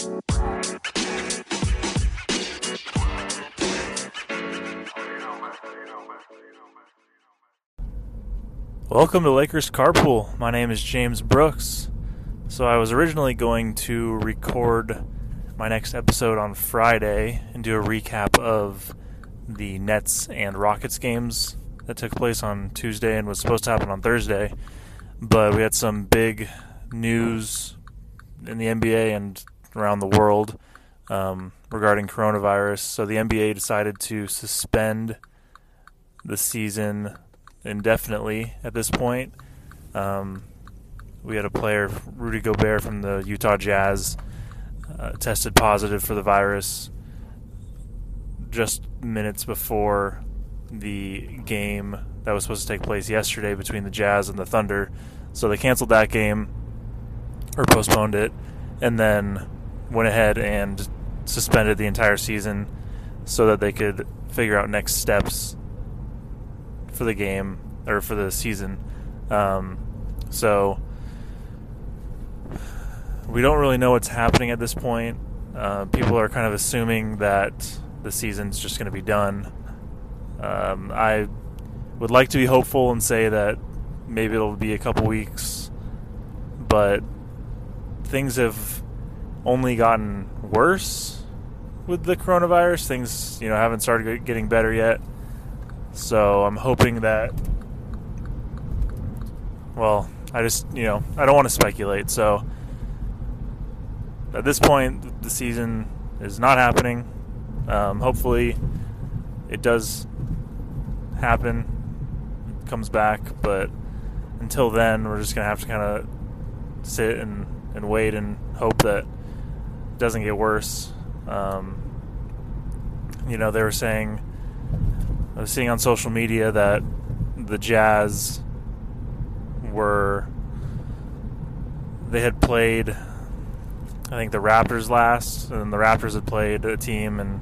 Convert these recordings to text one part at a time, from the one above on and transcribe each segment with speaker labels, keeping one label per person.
Speaker 1: Welcome to Lakers Carpool. My name is James Brooks. So, I was originally going to record my next episode on Friday and do a recap of the Nets and Rockets games that took place on Tuesday and was supposed to happen on Thursday. But we had some big news in the NBA and around the world um, regarding coronavirus. So, the NBA decided to suspend the season indefinitely at this point. Um, we had a player, Rudy Gobert from the Utah Jazz, uh, tested positive for the virus just minutes before the game that was supposed to take place yesterday between the Jazz and the Thunder. So they canceled that game or postponed it and then went ahead and suspended the entire season so that they could figure out next steps for the game or for the season. Um, so we don't really know what's happening at this point. Uh, people are kind of assuming that the season's just going to be done. Um, I would like to be hopeful and say that maybe it'll be a couple weeks, but things have only gotten worse with the coronavirus. Things, you know, haven't started getting better yet. So I'm hoping that. Well, I just you know I don't want to speculate. So at this point, the season is not happening. Um, hopefully, it does happen, comes back. But until then, we're just gonna have to kind of sit and, and wait and hope that doesn't get worse. Um, you know, they were saying I was seeing on social media that the Jazz were they had played I think the Raptors last and the Raptors had played a team and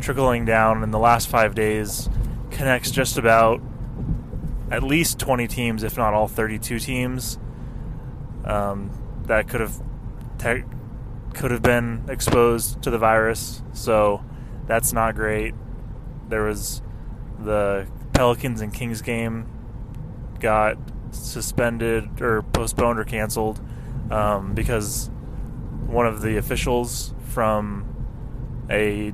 Speaker 1: trickling down in the last 5 days connects just about at least 20 teams if not all 32 teams um, that could have te- could have been exposed to the virus so that's not great there was the Pelicans and Kings game got suspended or postponed or canceled um, because one of the officials from a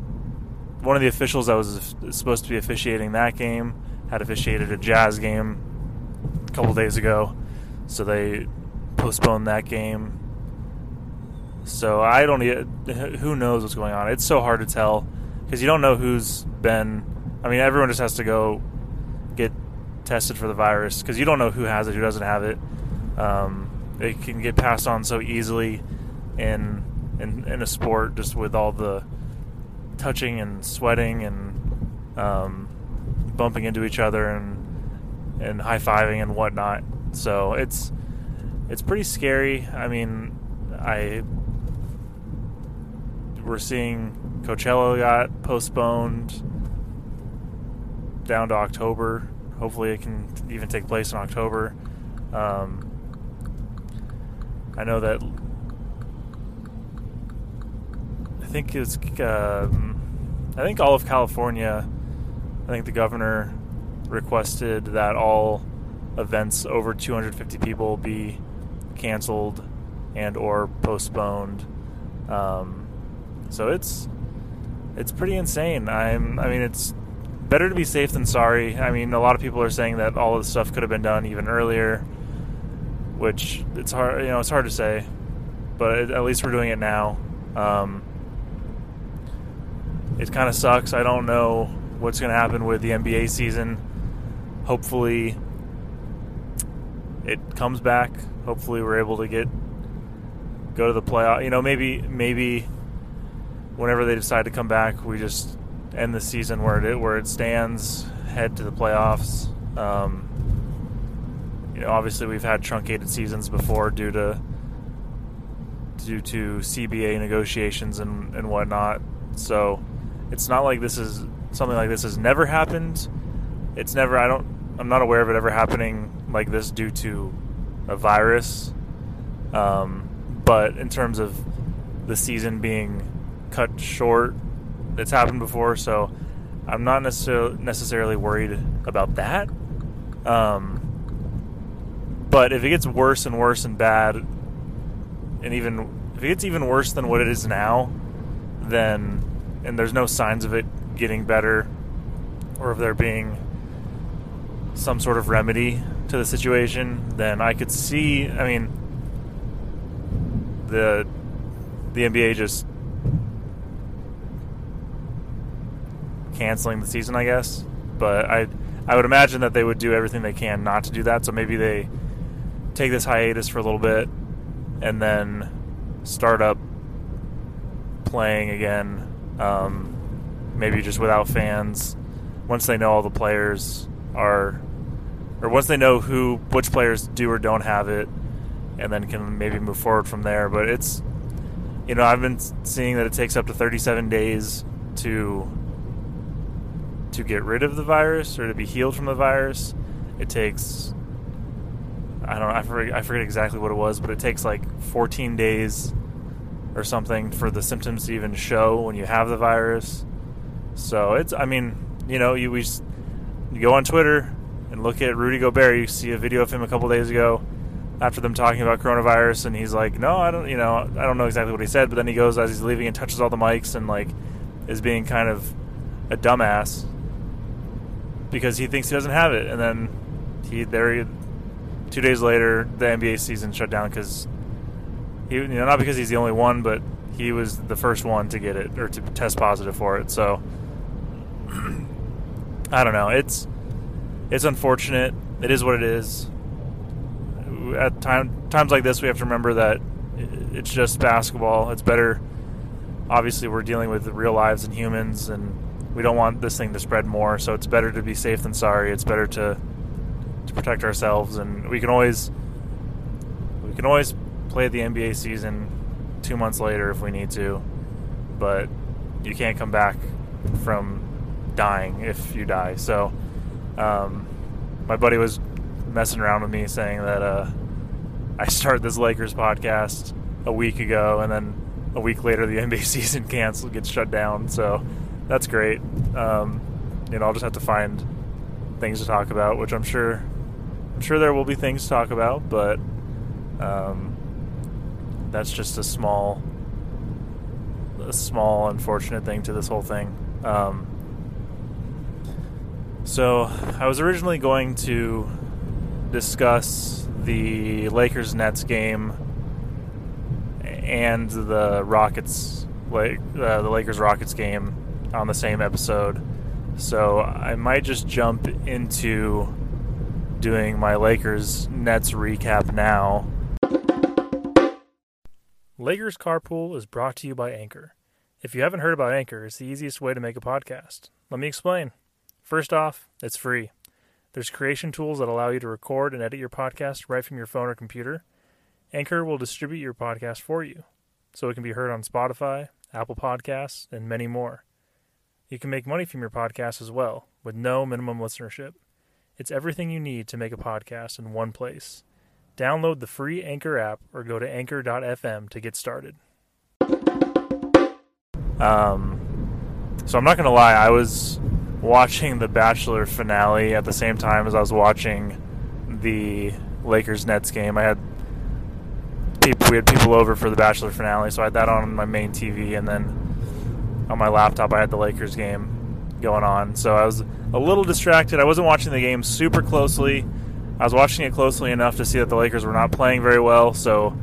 Speaker 1: one of the officials that was supposed to be officiating that game had officiated a Jazz game a couple days ago, so they postponed that game. So I don't. Who knows what's going on? It's so hard to tell because you don't know who's been I mean, everyone just has to go get tested for the virus because you don't know who has it, who doesn't have it. Um, it can get passed on so easily in, in in a sport, just with all the touching and sweating and um, bumping into each other and and high fiving and whatnot. So it's it's pretty scary. I mean, I we're seeing Coachella got postponed down to October. Hopefully, it can even take place in October. Um, I know that. I think it's. Uh, I think all of California. I think the governor requested that all events over 250 people be canceled and or postponed. Um, so it's it's pretty insane. I'm. I mean, it's better to be safe than sorry. I mean, a lot of people are saying that all of the stuff could have been done even earlier, which it's hard. You know, it's hard to say, but at least we're doing it now. Um, it kind of sucks. I don't know what's going to happen with the NBA season. Hopefully, it comes back. Hopefully, we're able to get go to the playoff. You know, maybe maybe whenever they decide to come back, we just end the season where it where it stands, head to the playoffs. Um, you know, obviously we've had truncated seasons before due to due to CBA negotiations and, and whatnot. So it's not like this is something like this has never happened. It's never I don't I'm not aware of it ever happening like this due to a virus. Um, but in terms of the season being cut short. It's happened before, so I'm not necessarily necessarily worried about that. Um, but if it gets worse and worse and bad, and even if it gets even worse than what it is now, then and there's no signs of it getting better, or of there being some sort of remedy to the situation, then I could see. I mean, the the NBA just canceling the season, I guess. But I I would imagine that they would do everything they can not to do that. So maybe they take this hiatus for a little bit and then start up playing again. Um, maybe just without fans. Once they know all the players are, or once they know who which players do or don't have it, and then can maybe move forward from there. But it's, you know, I've been seeing that it takes up to 37 days to to get rid of the virus or to be healed from the virus. It takes I don't know, I forget, I forget exactly what it was, but it takes like 14 days or something for the symptoms to even show when you have the virus. So it's I mean, you know, you we you go on Twitter and look at Rudy Gobert, you see a video of him a couple days ago after them talking about coronavirus and he's like, "No, I don't, you know, I don't know exactly what he said, but then he goes as he's leaving and touches all the mics and like is being kind of a dumbass because he thinks he doesn't have it, and then he there. Two days later, the NBA season shut down because he, you know, not because he's the only one, but he was the first one to get it or to test positive for it. So I don't know. It's it's unfortunate. It is what it is. At time times like this, we have to remember that it's just basketball. It's better. Obviously, we're dealing with real lives and humans, and we don't want this thing to spread more. So it's better to be safe than sorry. It's better to to protect ourselves, and we can always we can always play the NBA season two months later if we need to, but you can't come back from dying if you die. So um, my buddy was messing around with me saying that uh, I started this Lakers podcast a week ago, and then a week later the NBA season canceled, gets shut down. So that's great. Um, you know, I'll just have to find things to talk about, which I'm sure, I'm sure there will be things to talk about, but um, that's just a small, a small unfortunate thing to this whole thing. Um, so I was originally going to discuss the Lakers Nets game and the Rockets, like uh, the Lakers Rockets game on the same episode. So I might just jump into doing my Lakers Nets recap now. Lakers Carpool is brought to you by Anchor. If you haven't heard about Anchor, it's the easiest way to make a podcast. Let me explain. First off, it's free. There's creation tools that allow you to record and edit your podcast right from your phone or computer. Anchor will distribute your podcast for you, so it can be heard on Spotify, Apple Podcasts, and many more. You can make money from your podcast as well, with no minimum listenership. It's everything you need to make a podcast in one place. Download the free Anchor app or go to anchor.fm to get started. Um, so I'm not going to lie, I was watching the Bachelor finale at the same time as I was watching the Lakers Nets game. I had people, we had people over for the Bachelor finale, so I had that on my main TV, and then on my laptop, I had the Lakers game going on. So I was a little distracted. I wasn't watching the game super closely. I was watching it closely enough to see that the Lakers were not playing very well, so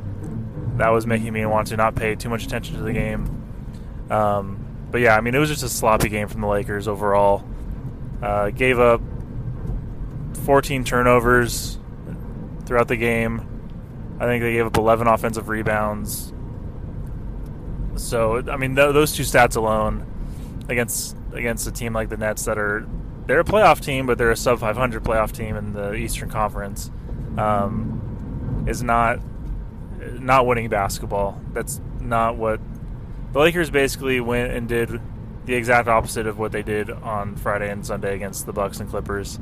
Speaker 1: that was making me want to not pay too much attention to the game. Um, but yeah, I mean, it was just a sloppy game from the Lakers overall. Uh, gave up 14 turnovers throughout the game. I think they gave up 11 offensive rebounds. So I mean, th- those two stats alone against against a team like the Nets that are they're a playoff team, but they're a sub 500 playoff team in the Eastern Conference um, is not not winning basketball. That's not what the Lakers basically went and did the exact opposite of what they did on Friday and Sunday against the Bucks and Clippers.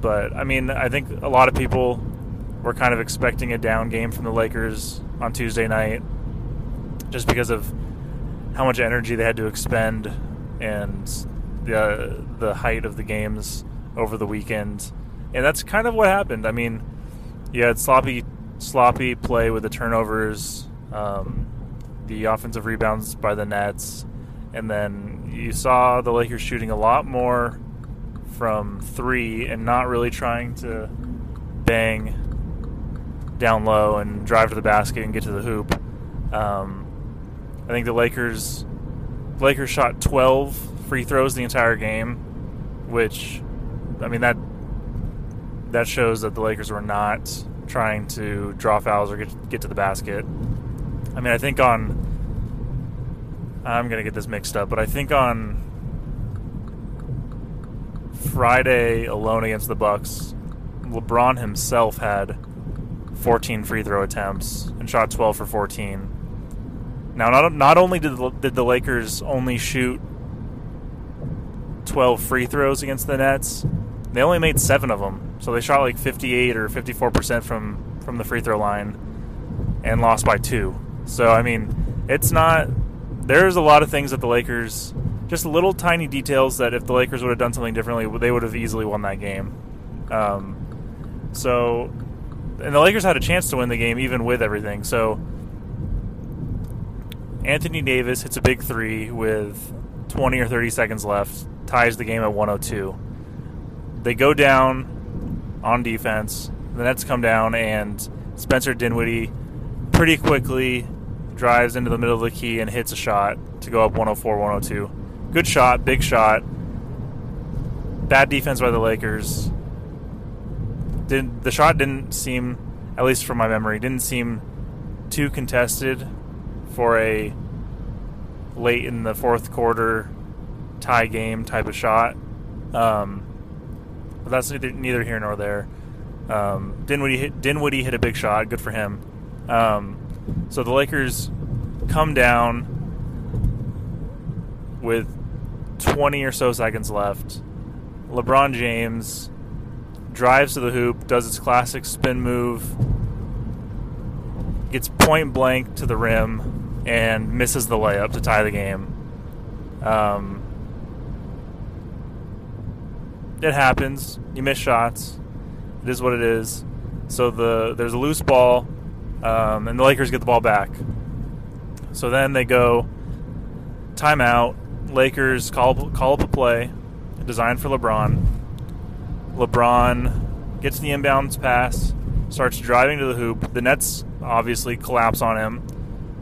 Speaker 1: But I mean, I think a lot of people were kind of expecting a down game from the Lakers on Tuesday night just because of how much energy they had to expend and the the height of the games over the weekend. And that's kind of what happened. I mean, you had sloppy sloppy play with the turnovers, um, the offensive rebounds by the Nets, and then you saw the Lakers shooting a lot more from three and not really trying to bang down low and drive to the basket and get to the hoop. Um, I think the Lakers Lakers shot 12 free throws the entire game, which I mean that that shows that the Lakers were not trying to draw fouls or get get to the basket. I mean, I think on I'm gonna get this mixed up, but I think on Friday alone against the Bucks, LeBron himself had 14 free throw attempts and shot 12 for 14. Now, not not only did the, did the Lakers only shoot 12 free throws against the Nets, they only made seven of them. So they shot like 58 or 54 percent from from the free throw line, and lost by two. So I mean, it's not. There's a lot of things that the Lakers, just little tiny details that if the Lakers would have done something differently, they would have easily won that game. Um, so, and the Lakers had a chance to win the game even with everything. So, Anthony Davis hits a big three with 20 or 30 seconds left, ties the game at 102. They go down on defense. The Nets come down, and Spencer Dinwiddie pretty quickly drives into the middle of the key and hits a shot to go up 104 102. Good shot, big shot. Bad defense by the Lakers. Didn't, the shot didn't seem, at least from my memory, didn't seem too contested for a late in the fourth quarter tie game type of shot. Um, but that's neither, neither here nor there. Um, Dinwiddie hit, Dinwiddie hit a big shot. Good for him. Um, so the Lakers come down with 20 or so seconds left. LeBron James drives to the hoop, does his classic spin move, gets point blank to the rim, and misses the layup to tie the game. Um, it happens. You miss shots. It is what it is. So the there's a loose ball, um, and the Lakers get the ball back. So then they go timeout. Lakers call call up a play designed for LeBron. LeBron gets the inbounds pass, starts driving to the hoop. The Nets obviously collapse on him.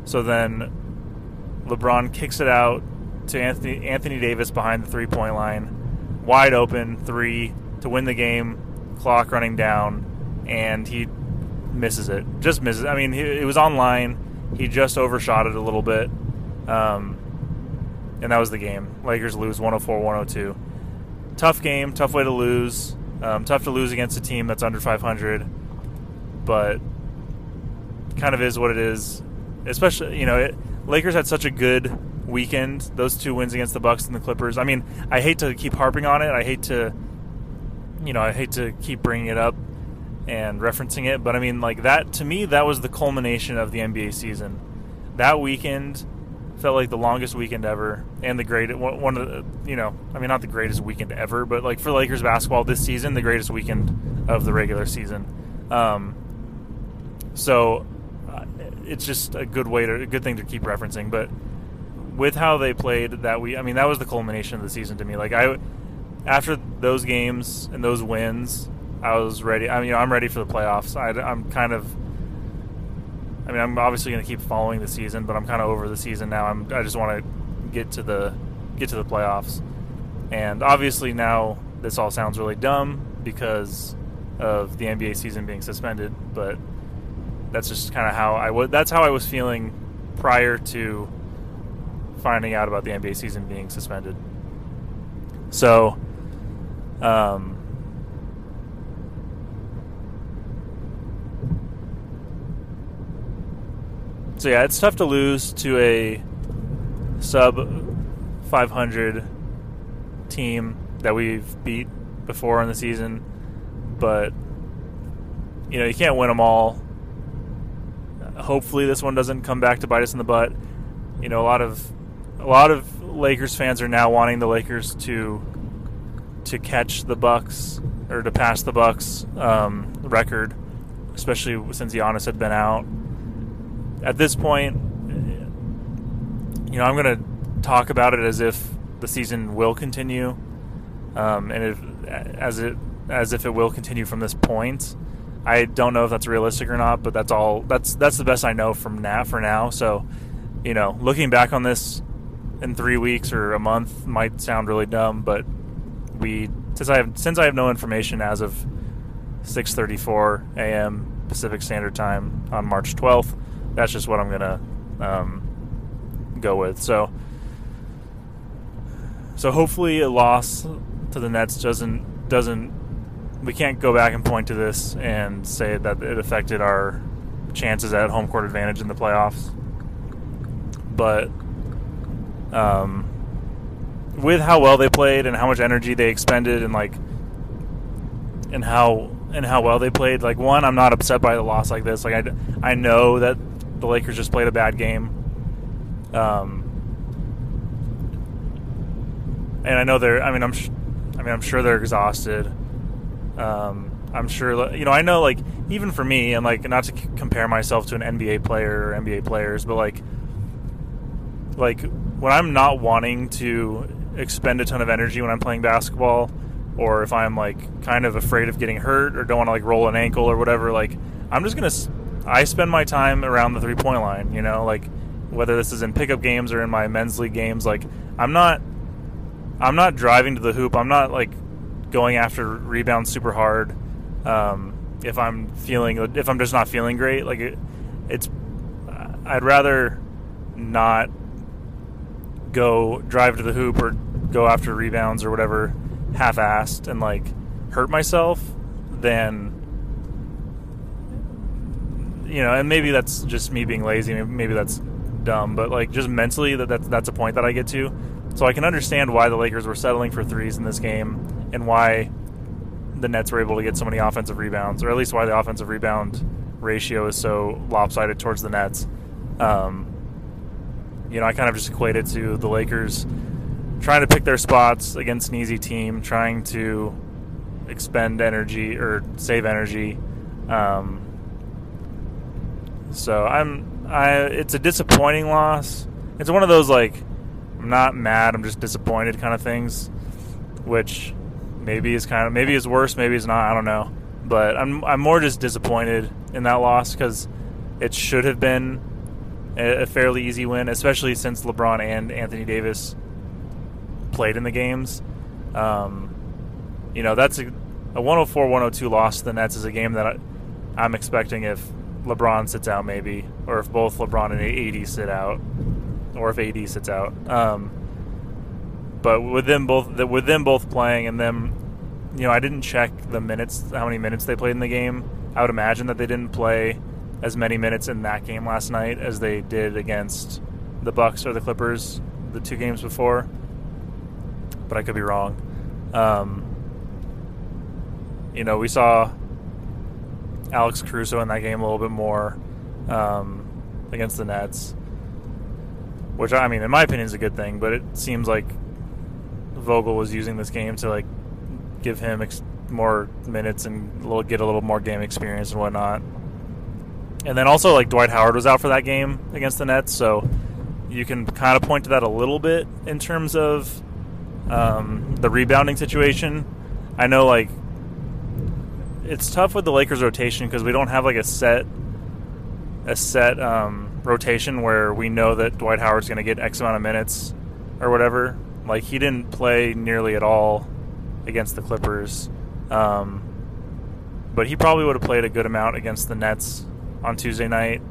Speaker 1: So then LeBron kicks it out to Anthony Anthony Davis behind the three point line, wide open three to win the game. Clock running down, and he misses it. Just misses. I mean, it was online. He just overshot it a little bit, um, and that was the game. Lakers lose 104-102. Tough game. Tough way to lose. Um, tough to lose against a team that's under 500, but kind of is what it is. Especially, you know, it, Lakers had such a good weekend. Those two wins against the Bucks and the Clippers. I mean, I hate to keep harping on it. I hate to, you know, I hate to keep bringing it up and referencing it, but I mean, like that to me, that was the culmination of the NBA season. That weekend felt like the longest weekend ever, and the greatest one of the, you know, I mean, not the greatest weekend ever, but like for Lakers basketball this season, the greatest weekend of the regular season. Um, so it's just a good way to a good thing to keep referencing, but with how they played that we, I mean, that was the culmination of the season to me. Like I, after those games and those wins, I was ready. I mean, you know, I'm ready for the playoffs. I, I'm kind of. I mean, I'm obviously going to keep following the season, but I'm kind of over the season now. I'm. I just want to get to the get to the playoffs, and obviously now this all sounds really dumb because of the NBA season being suspended, but that's just kind of how I was. That's how I was feeling prior to finding out about the NBA season being suspended. So, um, so yeah, it's tough to lose to a sub 500 team that we've beat before in the season, but you know you can't win them all. Hopefully, this one doesn't come back to bite us in the butt. you know, a lot of a lot of Lakers fans are now wanting the Lakers to to catch the Bucks or to pass the Bucks um, record, especially since Giannis had been out. At this point, you know, I'm going to talk about it as if the season will continue, um, and if as it as if it will continue from this point. I don't know if that's realistic or not, but that's all. That's that's the best I know from now for now. So, you know, looking back on this in three weeks or a month might sound really dumb, but we since I have since I have no information as of 6:34 a.m. Pacific Standard Time on March 12th, that's just what I'm gonna um, go with. So, so hopefully a loss to the Nets doesn't doesn't we can't go back and point to this and say that it affected our chances at home court advantage in the playoffs. But um, with how well they played and how much energy they expended and like and how and how well they played, like one, I'm not upset by the loss like this. Like I, I know that the Lakers just played a bad game. Um, and I know they're. I mean, I'm. I mean, I'm sure they're exhausted. Um, I'm sure, you know, I know, like, even for me, and like, not to c- compare myself to an NBA player or NBA players, but like, like when I'm not wanting to expend a ton of energy when I'm playing basketball, or if I'm like kind of afraid of getting hurt or don't want to like roll an ankle or whatever, like, I'm just gonna. I spend my time around the three point line, you know, like whether this is in pickup games or in my men's league games, like I'm not I'm not driving to the hoop. I'm not like going after rebounds super hard. Um, if I'm feeling, if I'm just not feeling great, like it, it's, I'd rather not go drive to the hoop or go after rebounds or whatever half-assed and like hurt myself than you know and maybe that's just me being lazy maybe that's dumb but like just mentally that that's, that's a point that i get to so i can understand why the lakers were settling for threes in this game and why the Nets were able to get so many offensive rebounds, or at least why the offensive rebound ratio is so lopsided towards the Nets. Um, you know, I kind of just equate it to the Lakers trying to pick their spots against an easy team, trying to expend energy or save energy. Um, so I'm, I, it's a disappointing loss. It's one of those like, I'm not mad, I'm just disappointed kind of things, which maybe is kind of maybe is worse, maybe it's not. I don't know, but I'm I'm more just disappointed in that loss because it should have been a, a fairly easy win, especially since LeBron and Anthony Davis played in the games. Um, you know, that's a, a 104-102 loss to the Nets is a game that I, am expecting if LeBron sits out, maybe, or if both LeBron and AD sit out, or if AD sits out. Um, but with them both with them both playing and them you know I didn't check the minutes how many minutes they played in the game. I would imagine that they didn't play as many minutes in that game last night as they did against the Bucks or the Clippers the two games before but I could be wrong. Um, you know we saw Alex Caruso in that game a little bit more um, against the Nets which I mean in my opinion is a good thing but it seems like Vogel was using this game to like give him ex- more minutes and little, get a little more game experience and whatnot. And then also like Dwight Howard was out for that game against the Nets, so you can kind of point to that a little bit in terms of um, the rebounding situation. I know like it's tough with the Lakers rotation because we don't have like a set a set um, rotation where we know that Dwight Howard's going to get X amount of minutes or whatever. Like he didn't play nearly at all against the Clippers, um, but he probably would have played a good amount against the Nets on Tuesday night.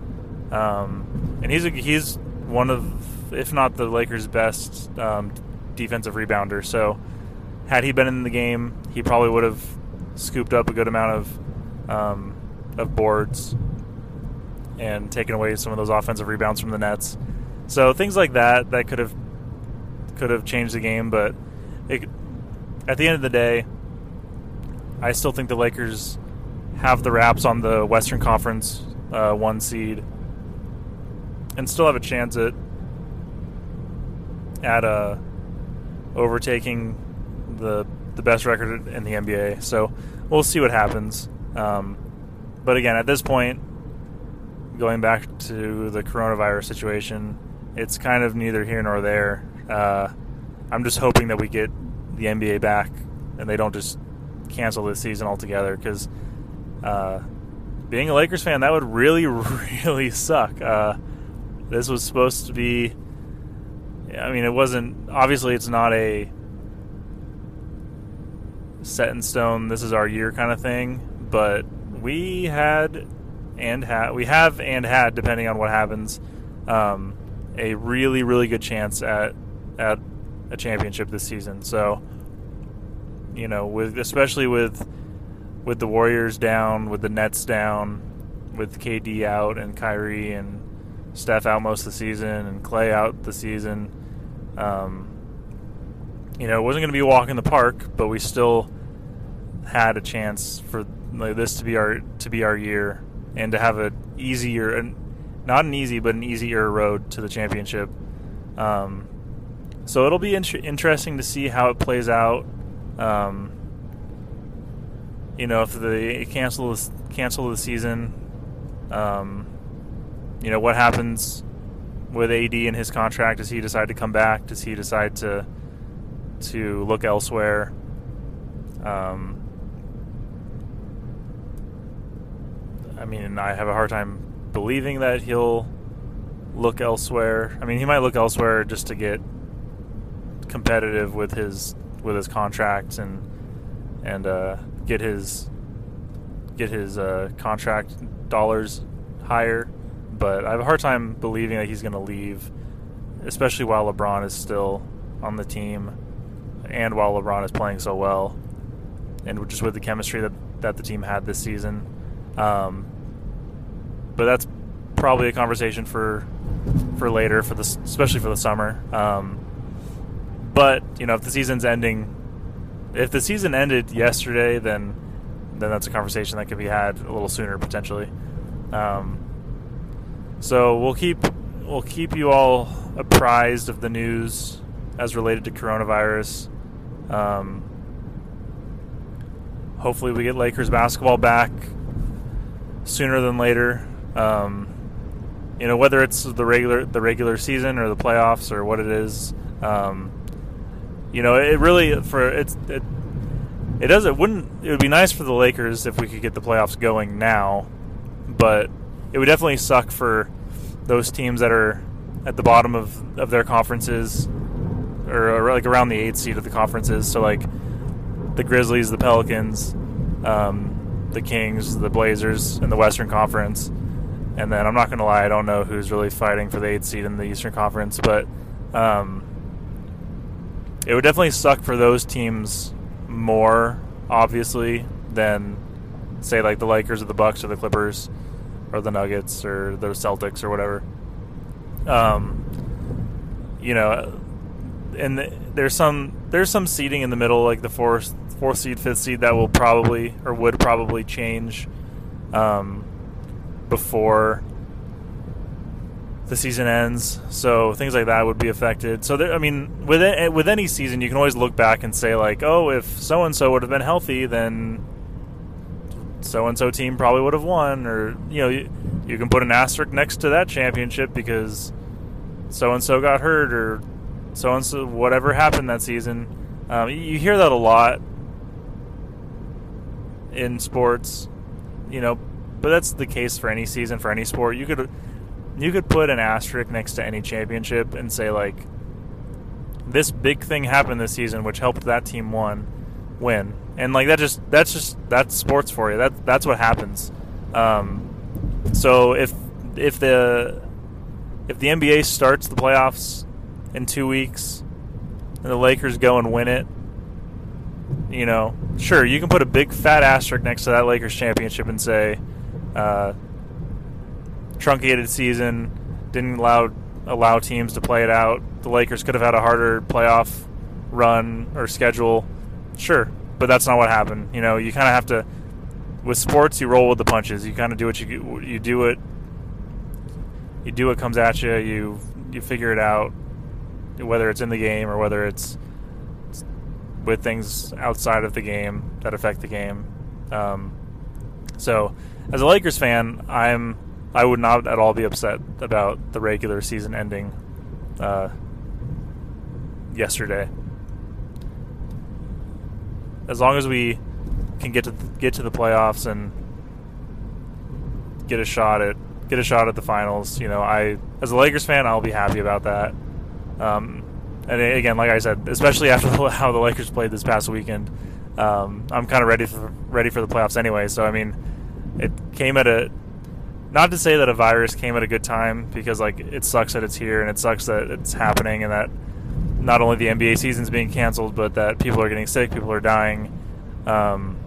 Speaker 1: Um, and he's a, he's one of, if not the Lakers' best um, defensive rebounder. So had he been in the game, he probably would have scooped up a good amount of um, of boards and taken away some of those offensive rebounds from the Nets. So things like that that could have could have changed the game, but it, at the end of the day, I still think the Lakers have the wraps on the Western Conference uh, one seed and still have a chance at at uh, overtaking the the best record in the NBA. So we'll see what happens. Um, but again, at this point, going back to the coronavirus situation, it's kind of neither here nor there. Uh, I'm just hoping that we get the NBA back and they don't just cancel this season altogether because uh, being a Lakers fan, that would really, really suck. Uh, this was supposed to be. I mean, it wasn't. Obviously, it's not a set in stone. This is our year kind of thing. But we had and had we have and had, depending on what happens, um, a really, really good chance at at a championship this season. So, you know, with especially with with the Warriors down, with the Nets down, with KD out and Kyrie and Steph out most of the season and Clay out the season. Um, you know, it wasn't going to be a walk in the park, but we still had a chance for like, this to be our to be our year and to have an easier and not an easy but an easier road to the championship. Um, so it'll be in- interesting to see how it plays out. Um, you know, if they cancel cancel the season, um, you know what happens with AD and his contract? Does he decide to come back? Does he decide to to look elsewhere? Um, I mean, I have a hard time believing that he'll look elsewhere. I mean, he might look elsewhere just to get competitive with his with his contract and and uh, get his get his uh, contract dollars higher. But I have a hard time believing that he's going to leave, especially while LeBron is still on the team, and while LeBron is playing so well, and just with the chemistry that that the team had this season. Um, but that's probably a conversation for for later, for the especially for the summer. Um, but you know, if the season's ending, if the season ended yesterday, then then that's a conversation that could be had a little sooner potentially. Um, so we'll keep we'll keep you all apprised of the news as related to coronavirus. Um, hopefully, we get Lakers basketball back sooner than later. Um, you know, whether it's the regular the regular season or the playoffs or what it is. Um, you know, it really for it's it, it does it wouldn't it would be nice for the Lakers if we could get the playoffs going now, but it would definitely suck for those teams that are at the bottom of, of their conferences or, or like around the eighth seed of the conferences. So like the Grizzlies, the Pelicans, um, the Kings, the Blazers in the Western Conference. And then I'm not going to lie, I don't know who's really fighting for the eighth seed in the Eastern Conference, but um, it would definitely suck for those teams more, obviously, than say like the Lakers or the Bucks or the Clippers or the Nuggets or the Celtics or whatever. Um, you know, and the, there's some there's some seeding in the middle, like the fourth fourth seed, fifth seed, that will probably or would probably change um, before the season ends. So things like that would be affected. So there, I mean, with it, with any season, you can always look back and say like, oh, if so and so would have been healthy, then so and so team probably would have won, or you know, you, you can put an asterisk next to that championship because so and so got hurt, or so and so whatever happened that season. Um, you hear that a lot in sports, you know, but that's the case for any season for any sport. You could you could put an asterisk next to any championship and say like this big thing happened this season which helped that team won win. And like that just that's just that's sports for you. That that's what happens. Um, so if if the if the NBA starts the playoffs in two weeks and the Lakers go and win it you know sure you can put a big fat asterisk next to that Lakers championship and say uh, truncated season, didn't allow allow teams to play it out. The Lakers could have had a harder playoff run or schedule, sure, but that's not what happened. You know, you kind of have to with sports. You roll with the punches. You kind of do what you you do it. You do what comes at you. You you figure it out. whether it's in the game or whether it's with things outside of the game that affect the game. Um, so, as a Lakers fan, I'm I would not at all be upset about the regular season ending uh, yesterday. As long as we can get to get to the playoffs and get a shot at get a shot at the finals, you know, I as a Lakers fan, I'll be happy about that. Um, and again, like I said, especially after how the Lakers played this past weekend, um, I'm kind of ready for ready for the playoffs anyway. So I mean, it came at a not to say that a virus came at a good time because like it sucks that it's here and it sucks that it's happening and that not only the NBA season's being canceled, but that people are getting sick, people are dying, um,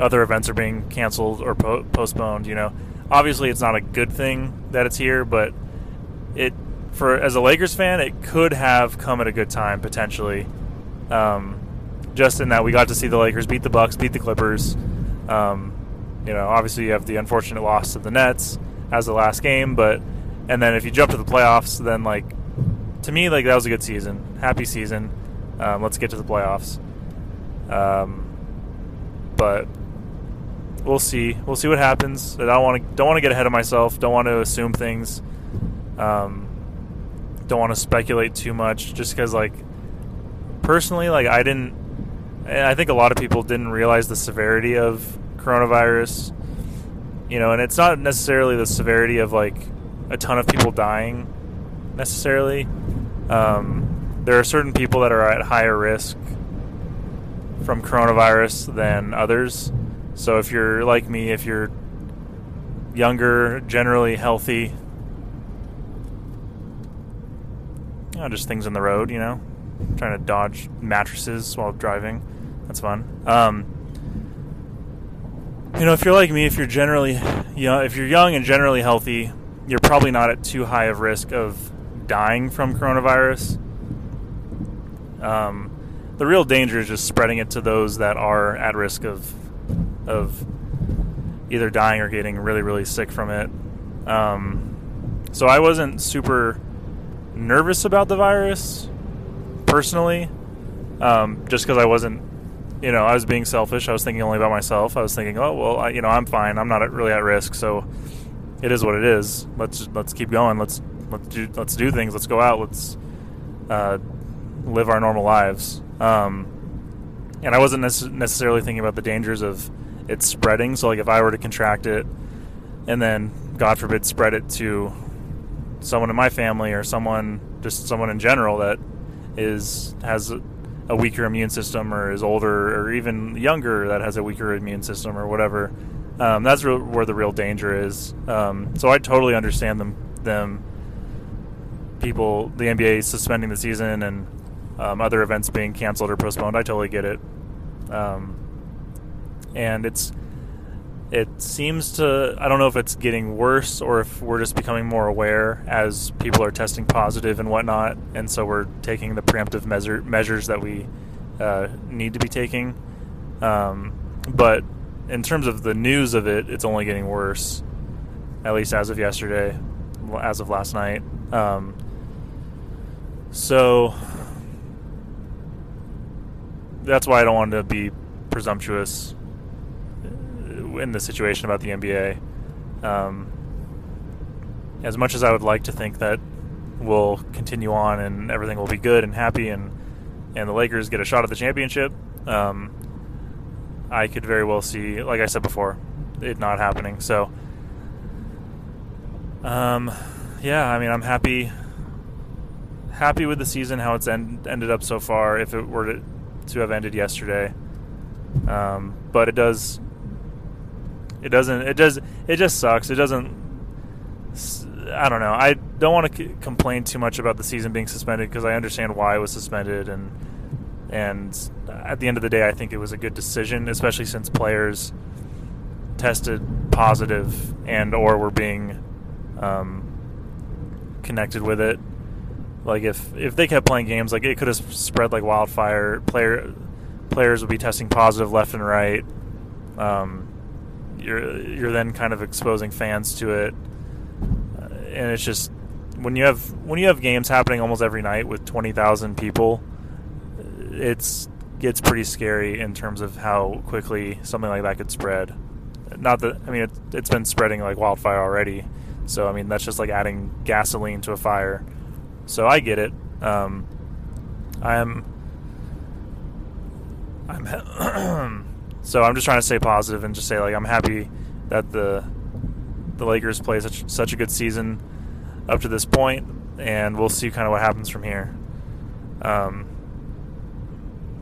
Speaker 1: other events are being canceled or po- postponed. You know, obviously it's not a good thing that it's here, but it for as a Lakers fan, it could have come at a good time potentially. Um, just in that we got to see the Lakers beat the Bucks, beat the Clippers. Um, you know, obviously you have the unfortunate loss to the Nets as the last game, but and then if you jump to the playoffs, then like to me, like that was a good season, happy season. Um, let's get to the playoffs. Um, but we'll see. We'll see what happens. I don't want to don't want to get ahead of myself. Don't want to assume things. Um, don't want to speculate too much, just because like personally, like I didn't. I think a lot of people didn't realize the severity of coronavirus. You know, and it's not necessarily the severity of like a ton of people dying necessarily. Um, there are certain people that are at higher risk from coronavirus than others. So if you're like me, if you're younger, generally healthy, you know, just things in the road, you know, trying to dodge mattresses while driving. That's fun. Um, you know, if you're like me, if you're generally, you know, if you're young and generally healthy, you're probably not at too high of risk of dying from coronavirus. Um, the real danger is just spreading it to those that are at risk of of either dying or getting really really sick from it. Um, so I wasn't super nervous about the virus personally, um, just because I wasn't. You know, I was being selfish. I was thinking only about myself. I was thinking, oh well, I, you know, I'm fine. I'm not really at risk, so it is what it is. Let's let's keep going. Let's let's do let's do things. Let's go out. Let's uh, live our normal lives. Um, and I wasn't necessarily thinking about the dangers of it spreading. So like if I were to contract it, and then God forbid spread it to someone in my family or someone just someone in general that is has a, weaker immune system or is older or even younger that has a weaker immune system or whatever. Um, that's re- where the real danger is. Um, so I totally understand them them people, the NBA suspending the season and um, other events being canceled or postponed. I totally get it. Um, and it's it seems to I don't know if it's getting worse or if we're just becoming more aware as people are testing positive and whatnot, and so we're taking the preemptive measure, measures that we uh, need to be taking. Um, but in terms of the news of it, it's only getting worse, at least as of yesterday, as of last night. Um, so that's why I don't want to be presumptuous in the situation about the NBA. Um, as much as I would like to think that we'll continue on and everything will be good and happy and and the Lakers get a shot at the championship, um, I could very well see, like I said before, it not happening. So, um, yeah, I mean, I'm happy happy with the season how it's end, ended up so far. If it were to, to have ended yesterday, um, but it does. It doesn't. It does. It just sucks. It doesn't. I don't know. I don't want to c- complain too much about the season being suspended because I understand why it was suspended and and at the end of the day, I think it was a good decision, especially since players tested positive and or were being um, connected with it like if if they kept playing games, like it could have spread like wildfire. Player players would be testing positive left and right. Um, you're you're then kind of exposing fans to it, uh, and it's just when you have when you have games happening almost every night with twenty thousand people, it's gets pretty scary in terms of how quickly something like that could spread. Not that I mean it, it's been spreading like wildfire already, so I mean that's just like adding gasoline to a fire. So I get it. Um, I'm I'm so I'm just trying to stay positive and just say like I'm happy that the the Lakers play such such a good season up to this point, and we'll see kind of what happens from here. Um,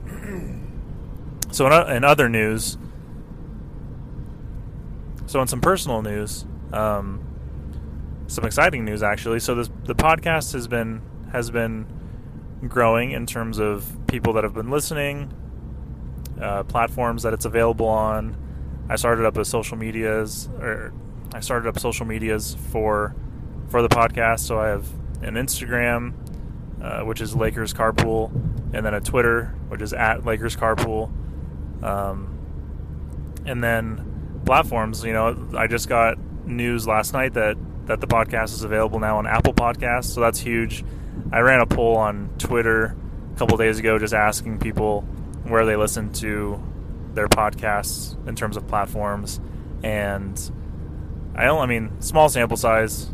Speaker 1: so in, in, other news, so in some personal news, um, some exciting news actually. So this, the podcast has been has been growing in terms of people that have been listening, uh, platforms that it's available on. I started up a social medias, or I started up social medias for for the podcast. So I have an Instagram, uh, which is Lakers Carpool, and then a Twitter, which is at Lakers Carpool, um, and then platforms. You know, I just got news last night that that the podcast is available now on Apple Podcasts, so that's huge. I ran a poll on Twitter a couple days ago, just asking people where they listen to their podcasts in terms of platforms, and I don't. I mean, small sample size.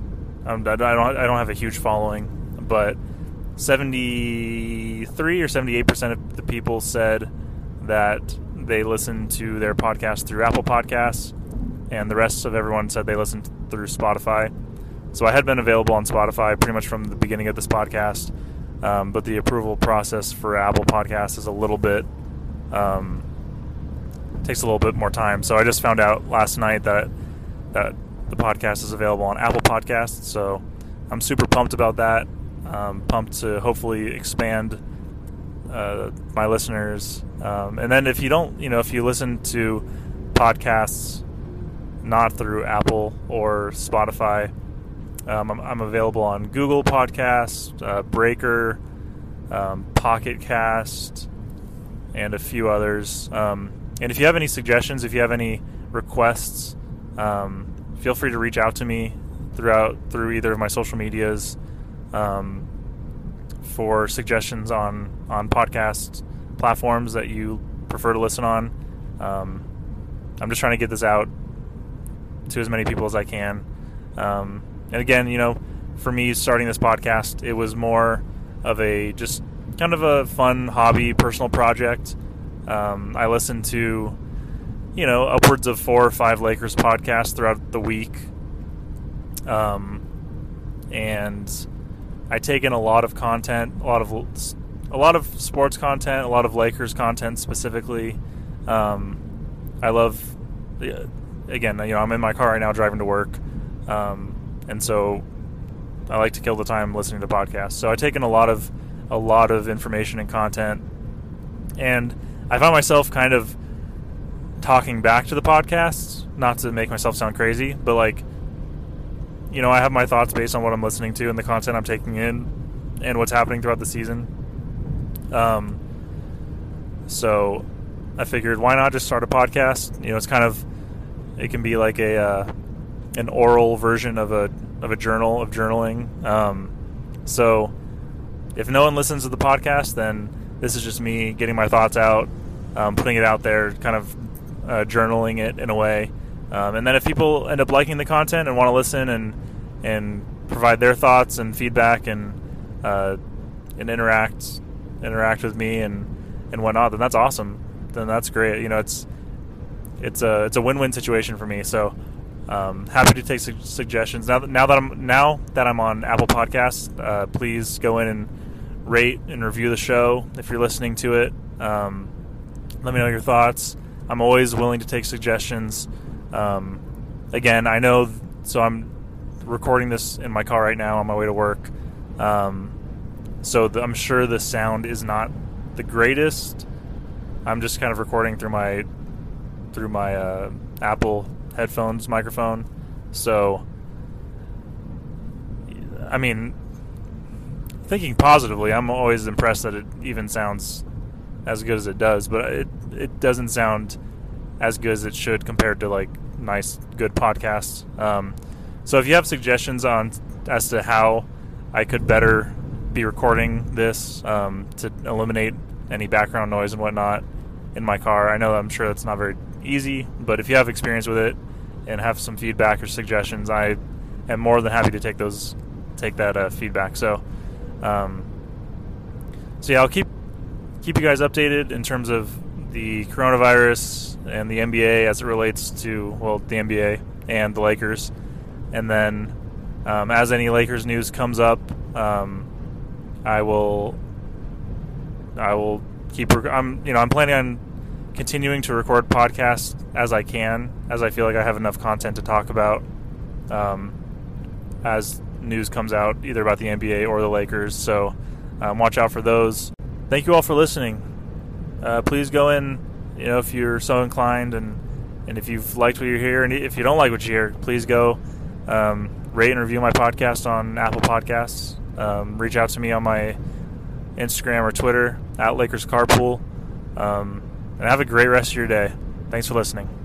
Speaker 1: Um, I don't. I don't have a huge following, but seventy-three or seventy-eight percent of the people said that they listen to their podcast through Apple Podcasts, and the rest of everyone said they listened through Spotify. So I had been available on Spotify pretty much from the beginning of this podcast, um, but the approval process for Apple Podcasts is a little bit um, takes a little bit more time. So I just found out last night that that the podcast is available on Apple Podcasts. So I'm super pumped about that. Um, pumped to hopefully expand uh, my listeners. Um, and then if you don't, you know, if you listen to podcasts not through Apple or Spotify, um, I'm, I'm, available on Google Podcasts, uh, Breaker, um, Pocket Cast, and a few others. Um, and if you have any suggestions, if you have any requests, um, feel free to reach out to me throughout through either of my social medias um, for suggestions on on podcast platforms that you prefer to listen on. Um, I'm just trying to get this out to as many people as I can. Um, and again, you know, for me starting this podcast, it was more of a just kind of a fun hobby, personal project. Um, I listen to you know, upwards of four or five Lakers podcasts throughout the week. Um, and I take in a lot of content, a lot of a lot of sports content, a lot of Lakers content specifically. Um, I love, again, you know, I'm in my car right now driving to work, um, and so I like to kill the time listening to podcasts. So I take in a lot of a lot of information and content, and I found myself kind of talking back to the podcasts, not to make myself sound crazy, but like, you know, I have my thoughts based on what I'm listening to and the content I'm taking in and what's happening throughout the season. Um, so I figured, why not just start a podcast? You know, it's kind of, it can be like a, uh, an oral version of a, of a journal of journaling. Um, so if no one listens to the podcast, then this is just me getting my thoughts out, um, putting it out there, kind of uh, journaling it in a way. Um, and then if people end up liking the content and want to listen and and provide their thoughts and feedback and uh, and interact interact with me and and whatnot, then that's awesome. Then that's great. You know, it's it's a it's a win win situation for me. So um, happy to take su- suggestions now. That, now that I'm now that I'm on Apple Podcasts, uh, please go in and rate and review the show if you're listening to it. Um, let me know your thoughts. I'm always willing to take suggestions. Um, again, I know, so I'm recording this in my car right now on my way to work. Um, so the, I'm sure the sound is not the greatest. I'm just kind of recording through my through my uh, Apple headphones microphone. So, I mean, thinking positively, I'm always impressed that it even sounds as good as it does, but it it doesn't sound as good as it should compared to like nice good podcasts. Um, so if you have suggestions on as to how I could better be recording this um, to eliminate any background noise and whatnot in my car. I know I'm sure that's not very easy, but if you have experience with it and have some feedback or suggestions, I am more than happy to take those take that uh, feedback. So, um, so yeah, I'll keep keep you guys updated in terms of the coronavirus and the NBA as it relates to well the NBA and the Lakers, and then um, as any Lakers news comes up, um, I will I will keep. Rec- I'm you know I'm planning on continuing to record podcasts as I can, as I feel like I have enough content to talk about um, as news comes out, either about the NBA or the Lakers. So um, watch out for those. Thank you all for listening. Uh, please go in, you know, if you're so inclined, and and if you've liked what you hear, and if you don't like what you hear, please go um, rate and review my podcast on Apple Podcasts. Um, reach out to me on my Instagram or Twitter at Lakers Carpool. Um, and have a great rest of your day. Thanks for listening.